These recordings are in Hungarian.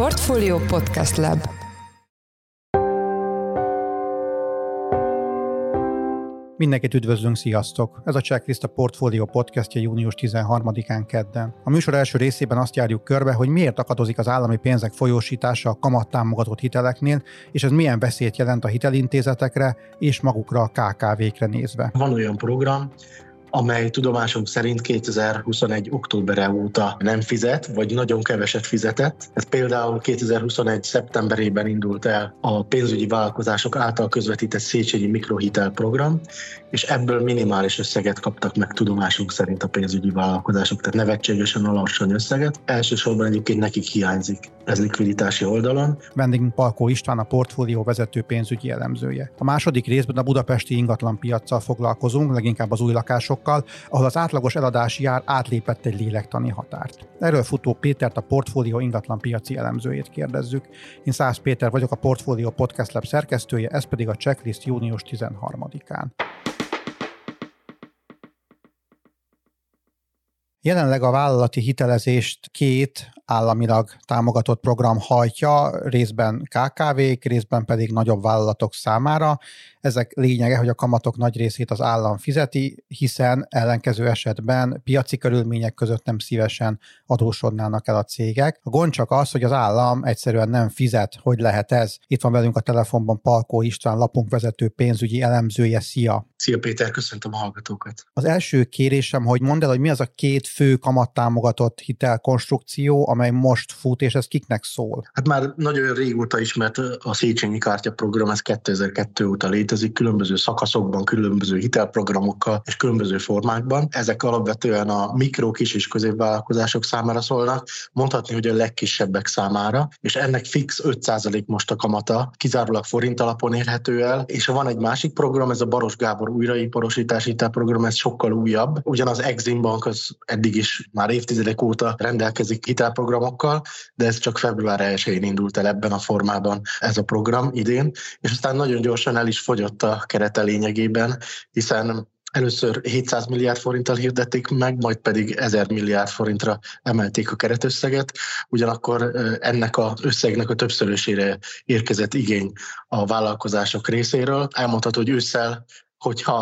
Portfolio Podcast Lab Mindenkit üdvözlünk, sziasztok! Ez a Checklist a Portfolio podcastja június 13-án kedden. A műsor első részében azt járjuk körbe, hogy miért akadozik az állami pénzek folyósítása a kamattámogatott hiteleknél, és ez milyen veszélyt jelent a hitelintézetekre és magukra a KKV-kre nézve. Van olyan program, amely tudomásunk szerint 2021. október óta nem fizet, vagy nagyon keveset fizetett. Ez például 2021. szeptemberében indult el a pénzügyi vállalkozások által közvetített Széchenyi mikrohitel program, és ebből minimális összeget kaptak meg tudomásunk szerint a pénzügyi vállalkozások, tehát nevetségesen alacsony összeget. Elsősorban egyébként nekik hiányzik ez likviditási oldalon. Vendégünk Palkó István, a portfólió vezető pénzügyi elemzője. A második részben a budapesti ingatlan piaccal foglalkozunk, leginkább az új lakásokkal, ahol az átlagos eladási ár átlépett egy lélektani határt. Erről futó Pétert, a portfólió ingatlan piaci elemzőjét kérdezzük. Én Szász Péter vagyok, a Portfólió Podcast Lab szerkesztője, ez pedig a checklist június 13-án. Jelenleg a vállalati hitelezést két államilag támogatott program hajtja, részben KKV-k, részben pedig nagyobb vállalatok számára. Ezek lényege, hogy a kamatok nagy részét az állam fizeti, hiszen ellenkező esetben piaci körülmények között nem szívesen adósodnának el a cégek. A gond csak az, hogy az állam egyszerűen nem fizet. Hogy lehet ez? Itt van velünk a telefonban Palkó István, lapunk vezető pénzügyi elemzője. Szia! Szia Péter, köszöntöm a hallgatókat! Az első kérésem, hogy mondd el, hogy mi az a két fő kamattámogatott hitelkonstrukció, amely most fut, és ez kiknek szól? Hát már nagyon régóta ismert a Széchenyi Kártya program, ez 2002 óta létezik, különböző szakaszokban, különböző hitelprogramokkal és különböző formákban. Ezek alapvetően a mikro, kis és középvállalkozások számára szólnak, mondhatni, hogy a legkisebbek számára, és ennek fix 5% most a kamata, kizárólag forint alapon érhető el, és van egy másik program, ez a Baros Gábor újraiparosítási hitelprogram, ez sokkal újabb. Ugyanaz Exim Bank az eddig is már évtizedek óta rendelkezik hitelprogramokkal, de ez csak február 1-én indult el ebben a formában ez a program idén, és aztán nagyon gyorsan el is fogyott a kerete lényegében, hiszen Először 700 milliárd forinttal hirdették meg, majd pedig 1000 milliárd forintra emelték a keretösszeget. Ugyanakkor ennek az összegnek a többszörösére érkezett igény a vállalkozások részéről. Elmondható, hogy ősszel hogyha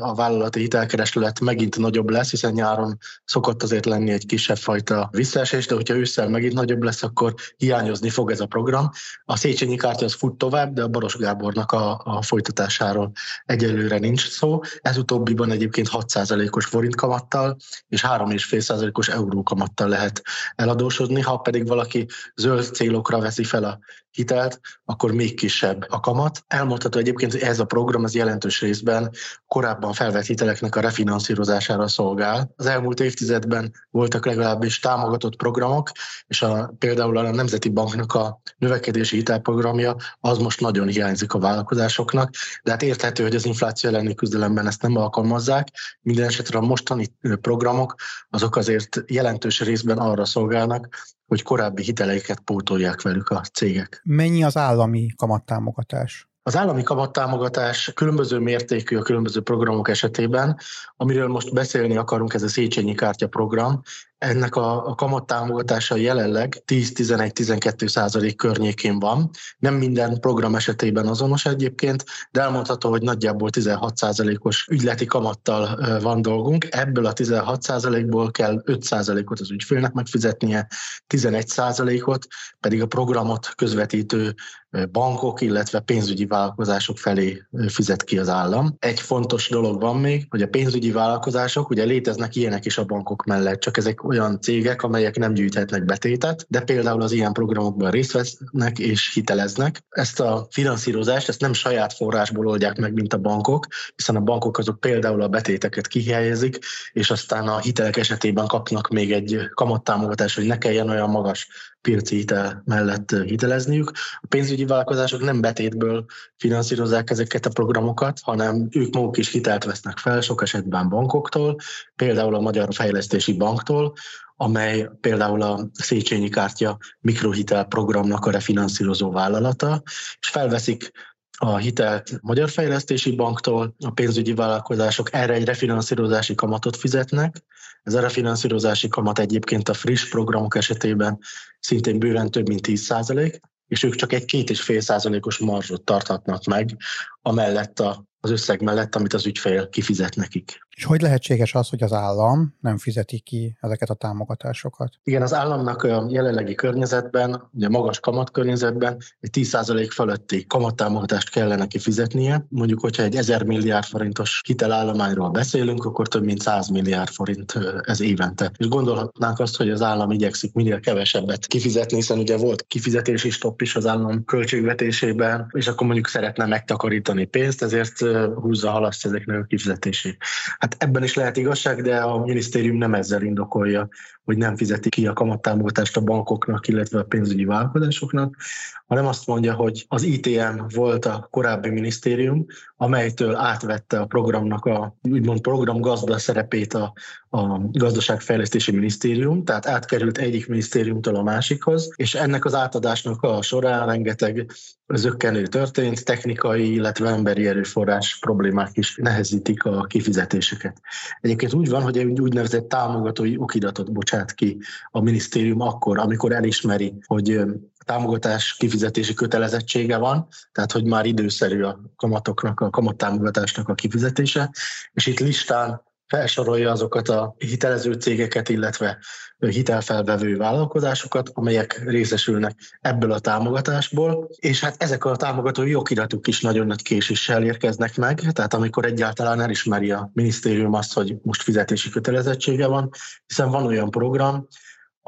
a vállalati hitelkereslet megint nagyobb lesz, hiszen nyáron szokott azért lenni egy kisebb fajta visszaesés, de hogyha ősszel megint nagyobb lesz, akkor hiányozni fog ez a program. A Széchenyi kártya az fut tovább, de a Baros Gábornak a, a folytatásáról egyelőre nincs szó. Ez utóbbiban egyébként 6%-os forint kamattal és 3,5%-os euró kamattal lehet eladósodni, ha pedig valaki zöld célokra veszi fel a hitelt, akkor még kisebb a kamat. Elmondható egyébként, hogy ez a program az jelentős részben korábban felvett hiteleknek a refinanszírozására szolgál. Az elmúlt évtizedben voltak legalábbis támogatott programok, és a, például a Nemzeti Banknak a növekedési hitelprogramja az most nagyon hiányzik a vállalkozásoknak, de hát érthető, hogy az infláció elleni küzdelemben ezt nem alkalmazzák. Minden esetre a mostani programok azok azért jelentős részben arra szolgálnak, hogy korábbi hiteleiket pótolják velük a cégek. Mennyi az állami kamattámogatás? Az állami kamattámogatás különböző mértékű a különböző programok esetében. Amiről most beszélni akarunk, ez a Széchenyi Kártya program. Ennek a, a kamattámogatása jelenleg 10-11-12 százalék környékén van. Nem minden program esetében azonos egyébként, de elmondható, hogy nagyjából 16 százalékos ügyleti kamattal van dolgunk. Ebből a 16 százalékból kell 5 százalékot az ügyfélnek megfizetnie, 11 százalékot pedig a programot közvetítő bankok, illetve pénzügyi vállalkozások felé fizet ki az állam. Egy fontos dolog van még, hogy a pénzügyi vállalkozások, ugye léteznek ilyenek is a bankok mellett, csak ezek olyan cégek, amelyek nem gyűjthetnek betétet, de például az ilyen programokban részt vesznek és hiteleznek. Ezt a finanszírozást, ezt nem saját forrásból oldják meg, mint a bankok, hiszen a bankok azok például a betéteket kihelyezik, és aztán a hitelek esetében kapnak még egy kamattámogatást, hogy ne kelljen olyan magas piaci hitel mellett hitelezniük. A pénzügyi vállalkozások nem betétből finanszírozzák ezeket a programokat, hanem ők maguk is hitelt vesznek fel, sok esetben bankoktól, például a Magyar Fejlesztési Banktól, amely például a Széchenyi Kártya mikrohitel programnak a refinanszírozó vállalata, és felveszik a hitelt Magyar Fejlesztési Banktól, a pénzügyi vállalkozások erre egy refinanszírozási kamatot fizetnek, Ez a refinanszírozási kamat egyébként a friss programok esetében szintén bőven több mint 10% és ők csak egy két és fél százalékos marzsot tarthatnak meg, amellett a az összeg mellett, amit az ügyfél kifizet nekik. És hogy lehetséges az, hogy az állam nem fizeti ki ezeket a támogatásokat? Igen, az államnak a jelenlegi környezetben, ugye magas kamatkörnyezetben egy 10% fölötti kamattámogatást kellene kifizetnie. Mondjuk, hogyha egy 1000 milliárd forintos hitelállományról beszélünk, akkor több mint 100 milliárd forint ez évente. És gondolhatnánk azt, hogy az állam igyekszik minél kevesebbet kifizetni, hiszen ugye volt kifizetési stopp is az állam költségvetésében, és akkor mondjuk szeretne megtakarítani pénzt, ezért húzza, halasztja ezeknek a kifizetését. Hát ebben is lehet igazság, de a minisztérium nem ezzel indokolja, hogy nem fizeti ki a kamattámogatást a bankoknak, illetve a pénzügyi vállalkozásoknak, hanem azt mondja, hogy az ITM volt a korábbi minisztérium, amelytől átvette a programnak a úgymond programgazda szerepét a, a gazdaságfejlesztési minisztérium, tehát átkerült egyik minisztériumtól a másikhoz, és ennek az átadásnak a során rengeteg zöggenő történt, technikai, illetve emberi erőforrás problémák is nehezítik a kifizetéseket. Egyébként úgy van, hogy egy úgynevezett támogatói okiratot bocsát ki a minisztérium akkor, amikor elismeri, hogy támogatás kifizetési kötelezettsége van, tehát hogy már időszerű a kamatoknak, a kamattámogatásnak a kifizetése, és itt listán felsorolja azokat a hitelező cégeket, illetve hitelfelvevő vállalkozásokat, amelyek részesülnek ebből a támogatásból, és hát ezek a támogatói jogiratok is nagyon nagy késéssel érkeznek meg, tehát amikor egyáltalán elismeri a minisztérium azt, hogy most fizetési kötelezettsége van, hiszen van olyan program,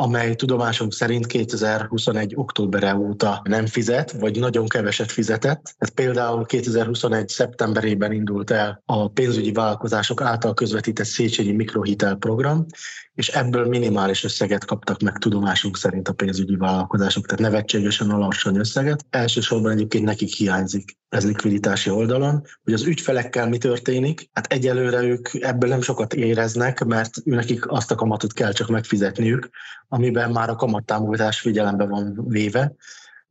amely tudomásunk szerint 2021. októbere óta nem fizet, vagy nagyon keveset fizetett. Ez például 2021. szeptemberében indult el a pénzügyi vállalkozások által közvetített Széchenyi mikrohitel program, és ebből minimális összeget kaptak meg tudomásunk szerint a pénzügyi vállalkozások, tehát nevetségesen alacsony összeget. Elsősorban egyébként nekik hiányzik ez likviditási oldalon, hogy az ügyfelekkel mi történik. Hát egyelőre ők ebből nem sokat éreznek, mert nekik azt a kamatot kell csak megfizetniük, amiben már a kamattámogatás figyelembe van véve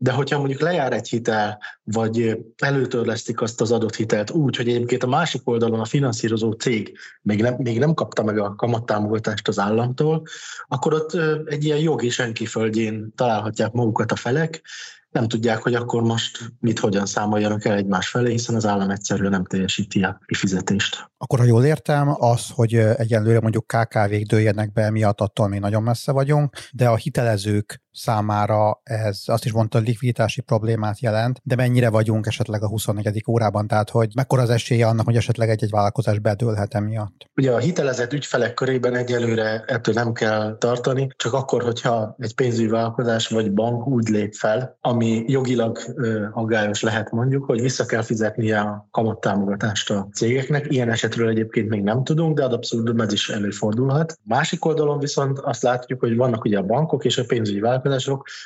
de hogyha mondjuk lejár egy hitel, vagy előtörlesztik azt az adott hitelt úgy, hogy egyébként a másik oldalon a finanszírozó cég még nem, még nem kapta meg a kamattámogatást az államtól, akkor ott egy ilyen jogi senki földjén találhatják magukat a felek, nem tudják, hogy akkor most mit, hogyan számoljanak el egymás felé, hiszen az állam egyszerűen nem teljesíti a kifizetést. Akkor, ha jól értem, az, hogy egyenlőre mondjuk KKV-k dőljenek be, miatt attól még nagyon messze vagyunk, de a hitelezők számára ez azt is mondta, likviditási problémát jelent, de mennyire vagyunk esetleg a 24. órában, tehát hogy mekkora az esélye annak, hogy esetleg egy-egy vállalkozás bedőlhet emiatt? Ugye a hitelezett ügyfelek körében egyelőre ettől nem kell tartani, csak akkor, hogyha egy pénzügyi vállalkozás vagy bank úgy lép fel, ami jogilag aggályos lehet mondjuk, hogy vissza kell fizetnie a kamattámogatást a cégeknek. Ilyen esetről egyébként még nem tudunk, de ad abszolút ez is előfordulhat. Másik oldalon viszont azt látjuk, hogy vannak ugye a bankok és a pénzügyi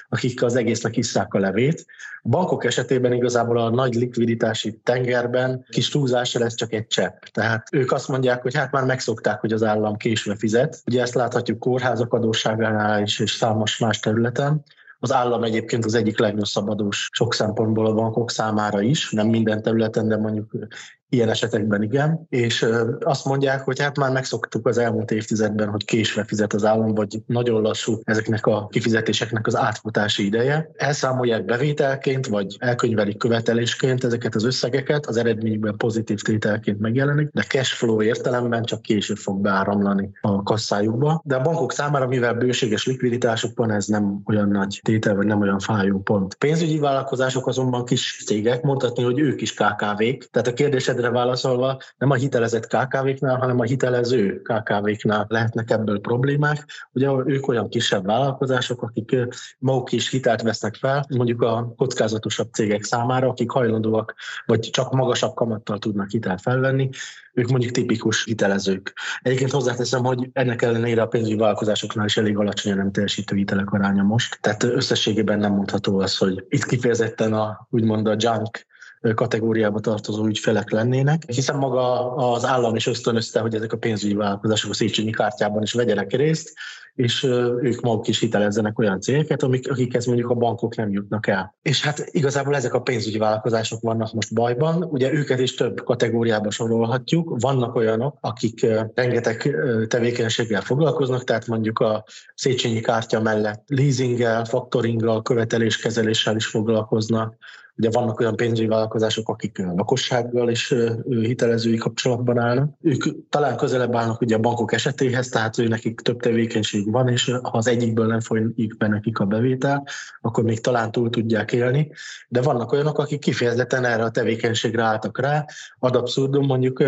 akik az egésznek isszák a levét. A bankok esetében igazából a nagy likviditási tengerben kis túlzásra ez csak egy csepp. Tehát ők azt mondják, hogy hát már megszokták, hogy az állam késve fizet. Ugye ezt láthatjuk kórházak adósságánál is, és számos más területen. Az állam egyébként az egyik legnagyobb adós sok szempontból a bankok számára is, nem minden területen, de mondjuk ilyen esetekben igen, és azt mondják, hogy hát már megszoktuk az elmúlt évtizedben, hogy késve fizet az állam, vagy nagyon lassú ezeknek a kifizetéseknek az átfutási ideje. Elszámolják bevételként, vagy elkönyvelik követelésként ezeket az összegeket, az eredményben pozitív tételként megjelenik, de cash flow értelemben csak később fog beáramlani a kasszájukba. De a bankok számára, mivel bőséges likviditásuk van, ez nem olyan nagy tétel, vagy nem olyan fájó pont. Pénzügyi vállalkozások azonban kis cégek, mondhatni, hogy ők is KKV-k. Tehát a kérdésed kérdésedre válaszolva, nem a hitelezett KKV-knál, hanem a hitelező KKV-knál lehetnek ebből problémák. Ugye ők olyan kisebb vállalkozások, akik maguk is hitelt vesznek fel, mondjuk a kockázatosabb cégek számára, akik hajlandóak, vagy csak magasabb kamattal tudnak hitelt felvenni, ők mondjuk tipikus hitelezők. Egyébként hozzáteszem, hogy ennek ellenére a pénzügyi vállalkozásoknál is elég alacsony a nem teljesítő hitelek aránya most. Tehát összességében nem mondható az, hogy itt kifejezetten a úgymond a junk kategóriába tartozó ügyfelek lennének, hiszen maga az állam is ösztönözte, hogy ezek a pénzügyi vállalkozások a Széchenyi kártyában is vegyenek részt, és ők maguk is hitelezzenek olyan cégeket, amik, akikhez mondjuk a bankok nem jutnak el. És hát igazából ezek a pénzügyi vállalkozások vannak most bajban, ugye őket is több kategóriába sorolhatjuk. Vannak olyanok, akik rengeteg tevékenységgel foglalkoznak, tehát mondjuk a Széchenyi kártya mellett leasinggel, faktoringgal, követeléskezeléssel is foglalkoznak, Ugye vannak olyan pénzügyi vállalkozások, akik a lakossággal is hitelezői kapcsolatban állnak. Ők talán közelebb állnak ugye a bankok esetéhez, tehát ő nekik több tevékenység van, és ha az egyikből nem folyik be nekik a bevétel, akkor még talán túl tudják élni. De vannak olyanok, akik kifejezetten erre a tevékenységre álltak rá. Ad abszurdum mondjuk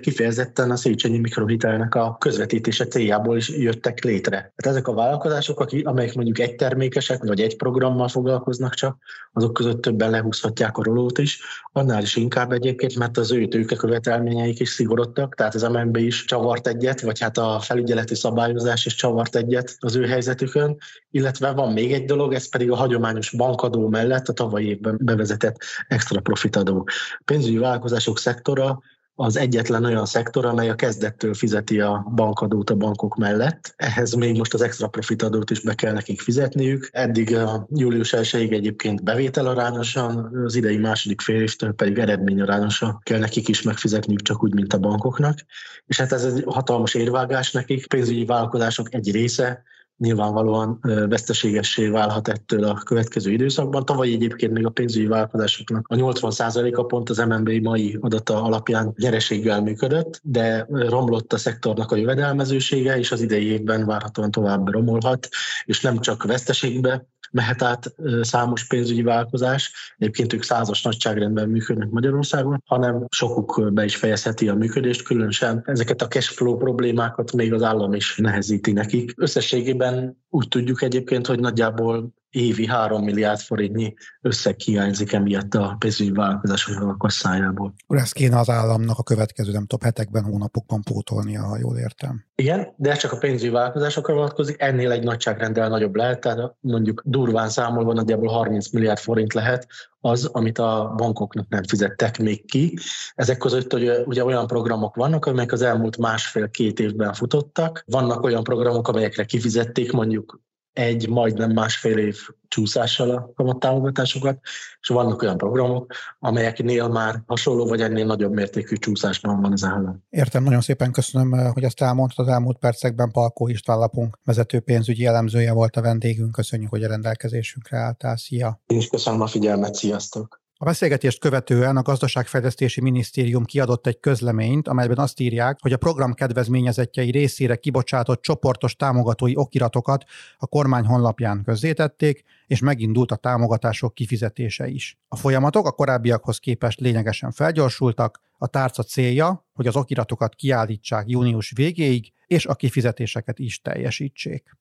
kifejezetten a Széchenyi mikrohitelnek a közvetítése céljából is jöttek létre. Tehát ezek a vállalkozások, akik, amelyek mondjuk egy termékesek, vagy egy programmal foglalkoznak csak, azok között többen lehúzhatják a rolót is, annál is inkább egyébként, mert az ő követelményeik is szigorodtak, tehát az MNB is csavart egyet, vagy hát a felügyeleti szabályozás is csavart egyet az ő helyzetükön, illetve van még egy dolog, ez pedig a hagyományos bankadó mellett a tavalyi évben bevezetett extra profitadó. A pénzügyi vállalkozások szektora az egyetlen olyan szektor, amely a kezdettől fizeti a bankadót a bankok mellett. Ehhez még most az extra profitadót is be kell nekik fizetniük. Eddig a július 1 egyébként bevételarányosan, az idei második fél évtől pedig eredményarányosan kell nekik is megfizetniük csak úgy, mint a bankoknak. És hát ez egy hatalmas érvágás nekik. Pénzügyi vállalkozások egy része nyilvánvalóan veszteségessé válhat ettől a következő időszakban. Tavaly egyébként még a pénzügyi vállalkozásoknak a 80%-a pont az MNB mai adata alapján nyereséggel működött, de romlott a szektornak a jövedelmezősége, és az idei évben várhatóan tovább romolhat, és nem csak veszteségbe mehet át számos pénzügyi vállalkozás, egyébként ők százas nagyságrendben működnek Magyarországon, hanem sokuk be is fejezheti a működést, különösen ezeket a cashflow problémákat még az állam is nehezíti nekik. Összességében úgy tudjuk egyébként, hogy nagyjából évi 3 milliárd forintnyi összeg hiányzik emiatt a pénzügyi vállalkozásoknak a kasszájából. Ezt kéne az államnak a következő, nem tudom, hetekben, hónapokban pótolnia, ha jól értem. Igen, de ez csak a pénzügyi vállalkozásokra vonatkozik, ennél egy nagyságrendel nagyobb lehet, tehát mondjuk durván számolva nagyjából 30 milliárd forint lehet az, amit a bankoknak nem fizettek még ki. Ezek között ugye, ugye olyan programok vannak, amelyek az elmúlt másfél-két évben futottak. Vannak olyan programok, amelyekre kifizették mondjuk egy, majdnem másfél év csúszással a kamattámogatásokat, és vannak olyan programok, amelyeknél már hasonló vagy ennél nagyobb mértékű csúszásban van az állam. Értem, nagyon szépen köszönöm, eh, hogy ezt elmondtad az elmúlt percekben. Palkó István lapunk vezető pénzügyi elemzője volt a vendégünk. Köszönjük, hogy a rendelkezésünkre álltál. Szia! Én is köszönöm a figyelmet, sziasztok! A beszélgetést követően a Gazdaságfejlesztési Minisztérium kiadott egy közleményt, amelyben azt írják, hogy a program kedvezményezettjei részére kibocsátott csoportos támogatói okiratokat a kormány honlapján közzétették, és megindult a támogatások kifizetése is. A folyamatok a korábbiakhoz képest lényegesen felgyorsultak, a tárca célja, hogy az okiratokat kiállítsák június végéig, és a kifizetéseket is teljesítsék.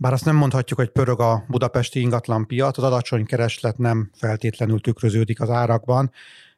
Bár azt nem mondhatjuk, hogy pörög a budapesti ingatlanpiac, az alacsony kereslet nem feltétlenül tükröződik az árakban.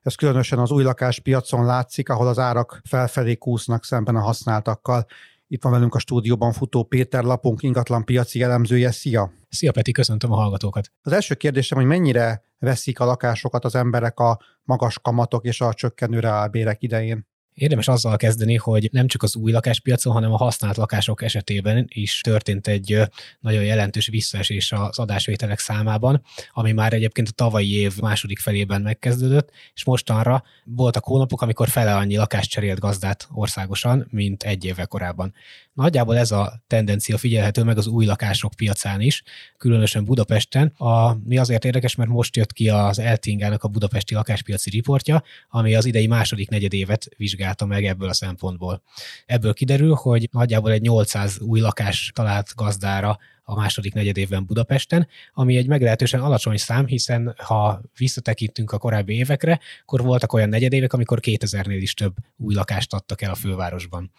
Ez különösen az új lakáspiacon látszik, ahol az árak felfelé kúsznak szemben a használtakkal. Itt van velünk a stúdióban futó Péter Lapunk ingatlanpiaci elemzője. Szia! Szia Peti, köszöntöm a hallgatókat! Az első kérdésem, hogy mennyire veszik a lakásokat az emberek a magas kamatok és a csökkenő reálbérek idején? Érdemes azzal kezdeni, hogy nem csak az új lakáspiacon, hanem a használt lakások esetében is történt egy nagyon jelentős visszaesés az adásvételek számában, ami már egyébként a tavalyi év második felében megkezdődött, és mostanra voltak hónapok, amikor fele annyi lakást cserélt gazdát országosan, mint egy évvel korábban. Nagyjából ez a tendencia figyelhető meg az új lakások piacán is, különösen Budapesten. A, mi azért érdekes, mert most jött ki az Eltingának a budapesti lakáspiaci riportja, ami az idei második negyedévet vizsgálta meg ebből a szempontból. Ebből kiderül, hogy nagyjából egy 800 új lakás talált gazdára a második negyedévben Budapesten, ami egy meglehetősen alacsony szám, hiszen ha visszatekintünk a korábbi évekre, akkor voltak olyan negyedévek, amikor 2000-nél is több új lakást adtak el a fővárosban.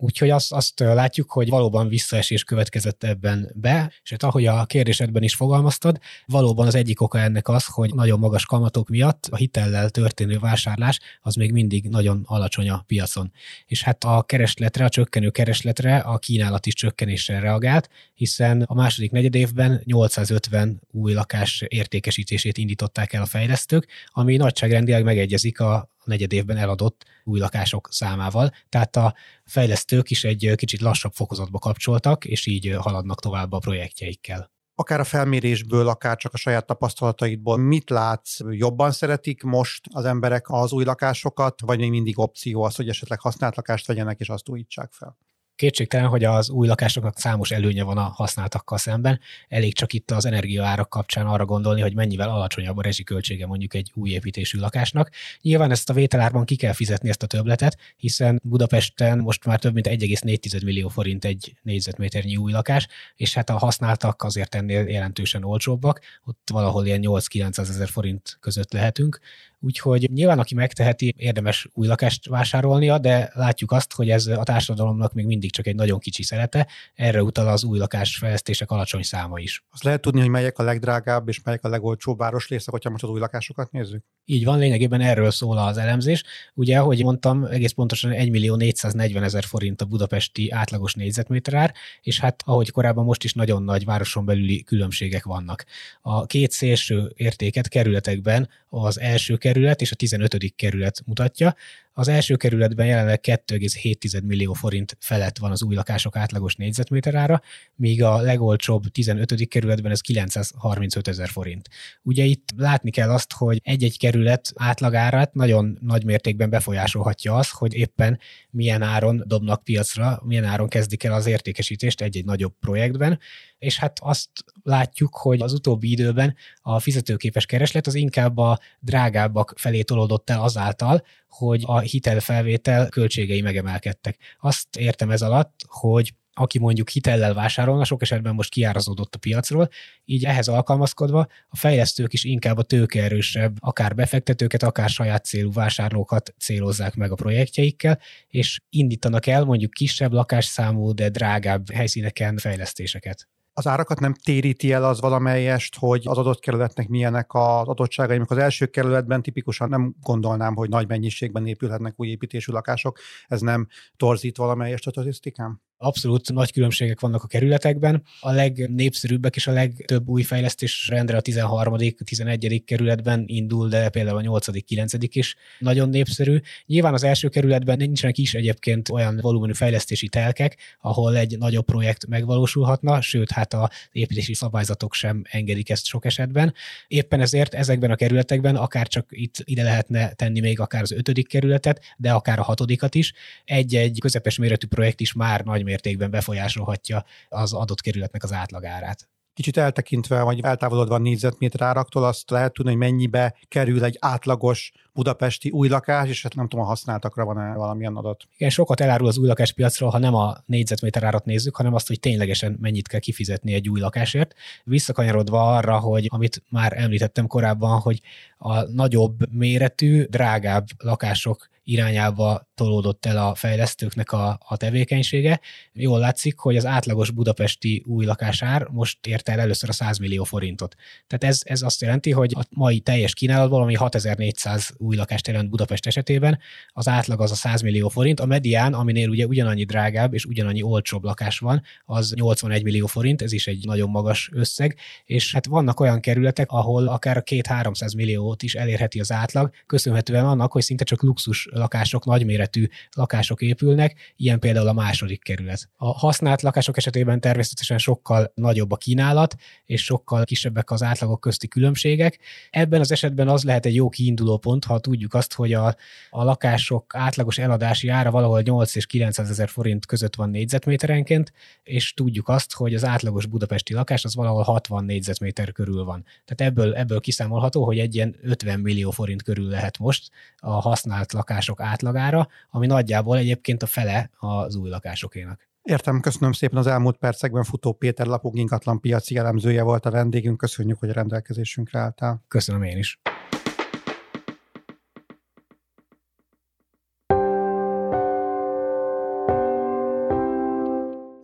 Úgyhogy azt, azt látjuk, hogy valóban visszaesés következett ebben be, és hát ahogy a kérdésedben is fogalmaztad, valóban az egyik oka ennek az, hogy nagyon magas kamatok miatt a hitellel történő vásárlás az még mindig nagyon alacsony a piacon. És hát a keresletre, a csökkenő keresletre a kínálat is csökkenéssel reagált, hiszen a második negyed évben 850 új lakás értékesítését indították el a fejlesztők, ami nagyságrendileg megegyezik a negyed évben eladott új lakások számával. Tehát a fejlesztők is egy kicsit lassabb fokozatba kapcsoltak, és így haladnak tovább a projektjeikkel akár a felmérésből, akár csak a saját tapasztalataidból, mit látsz, jobban szeretik most az emberek az új lakásokat, vagy még mindig opció az, hogy esetleg használt lakást vegyenek és azt újítsák fel? Kétségtelen, hogy az új lakásoknak számos előnye van a használtakkal szemben. Elég csak itt az energiaárak kapcsán arra gondolni, hogy mennyivel alacsonyabb a rezsiköltsége mondjuk egy új építésű lakásnak. Nyilván ezt a vételárban ki kell fizetni ezt a töbletet, hiszen Budapesten most már több mint 1,4 millió forint egy négyzetméternyi új lakás, és hát a használtak azért ennél jelentősen olcsóbbak, ott valahol ilyen 8-900 ezer forint között lehetünk, Úgyhogy nyilván, aki megteheti, érdemes új lakást vásárolnia, de látjuk azt, hogy ez a társadalomnak még mindig csak egy nagyon kicsi szerete, erre utal az új fejlesztések alacsony száma is. Azt lehet tudni, hogy melyek a legdrágább és melyek a legolcsóbb városrészek, hogyha most az új lakásokat nézzük? Így van, lényegében erről szól az elemzés. Ugye, ahogy mondtam, egész pontosan 1 millió 440 ezer forint a budapesti átlagos négyzetméter ár, és hát ahogy korábban most is nagyon nagy városon belüli különbségek vannak. A két szélső értéket kerületekben az első kerület és a 15. kerület mutatja. Az első kerületben jelenleg 2,7 millió forint felett van az új lakások átlagos négyzetméterára, míg a legolcsóbb 15. kerületben ez 935 ezer forint. Ugye itt látni kell azt, hogy egy-egy kerület átlagárát nagyon nagy mértékben befolyásolhatja az, hogy éppen milyen áron dobnak piacra, milyen áron kezdik el az értékesítést egy-egy nagyobb projektben, és hát azt látjuk, hogy az utóbbi időben a fizetőképes kereslet az inkább a drágábbak felé tolódott el azáltal, hogy a hitelfelvétel költségei megemelkedtek. Azt értem ez alatt, hogy aki mondjuk hitellel vásárolna, sok esetben most kiárazódott a piacról, így ehhez alkalmazkodva a fejlesztők is inkább a tőkeerősebb, akár befektetőket, akár saját célú vásárlókat célozzák meg a projektjeikkel, és indítanak el mondjuk kisebb lakásszámú, de drágább helyszíneken fejlesztéseket az árakat nem téríti el az valamelyest, hogy az adott kerületnek milyenek az adottságai, amikor az első kerületben tipikusan nem gondolnám, hogy nagy mennyiségben épülhetnek új építésű lakások, ez nem torzít valamelyest a statisztikám? Abszolút nagy különbségek vannak a kerületekben. A legnépszerűbbek és a legtöbb új fejlesztés rendre a 13., 11. kerületben indul, de például a 8., 9. is nagyon népszerű. Nyilván az első kerületben nincsenek is egyébként olyan volumenű fejlesztési telkek, ahol egy nagyobb projekt megvalósulhatna, sőt, hát a építési szabályzatok sem engedik ezt sok esetben. Éppen ezért ezekben a kerületekben akár csak itt ide lehetne tenni még akár az ötödik kerületet, de akár a hatodikat is. Egy-egy közepes méretű projekt is már nagy mértékben befolyásolhatja az adott kerületnek az átlagárát. Kicsit eltekintve, vagy eltávolodva a négyzetméter áraktól, azt lehet tudni, hogy mennyibe kerül egy átlagos budapesti új lakás, és hát nem tudom, a használtakra van-e valamilyen adat. Igen, sokat elárul az új lakáspiacról, ha nem a négyzetméter árat nézzük, hanem azt, hogy ténylegesen mennyit kell kifizetni egy új lakásért. Visszakanyarodva arra, hogy amit már említettem korábban, hogy a nagyobb méretű, drágább lakások irányába tolódott el a fejlesztőknek a, a tevékenysége. Jól látszik, hogy az átlagos budapesti új lakásár most érte el először a 100 millió forintot. Tehát ez, ez azt jelenti, hogy a mai teljes kínálatból, ami 6400 új lakást jelent Budapest esetében, az átlag az a 100 millió forint, a medián, aminél ugye ugyanannyi drágább és ugyanannyi olcsóbb lakás van, az 81 millió forint, ez is egy nagyon magas összeg, és hát vannak olyan kerületek, ahol akár a 2-300 milliót is elérheti az átlag, köszönhetően annak, hogy szinte csak luxus lakások, nagyméretű lakások épülnek, ilyen például a második kerület. A használt lakások esetében természetesen sokkal nagyobb a kínálat, és sokkal kisebbek az átlagok közti különbségek. Ebben az esetben az lehet egy jó kiinduló pont, ha tudjuk azt, hogy a, a lakások átlagos eladási ára valahol 8 és 900 ezer forint között van négyzetméterenként, és tudjuk azt, hogy az átlagos budapesti lakás az valahol 60 négyzetméter körül van. Tehát ebből, ebből kiszámolható, hogy egy ilyen 50 millió forint körül lehet most a használt lakások átlagára, ami nagyjából egyébként a fele az új lakásokénak. Értem, köszönöm szépen az elmúlt percekben Futó Péter lapunk ingatlan piaci elemzője volt a vendégünk, köszönjük, hogy a rendelkezésünkre álltál. Köszönöm én is.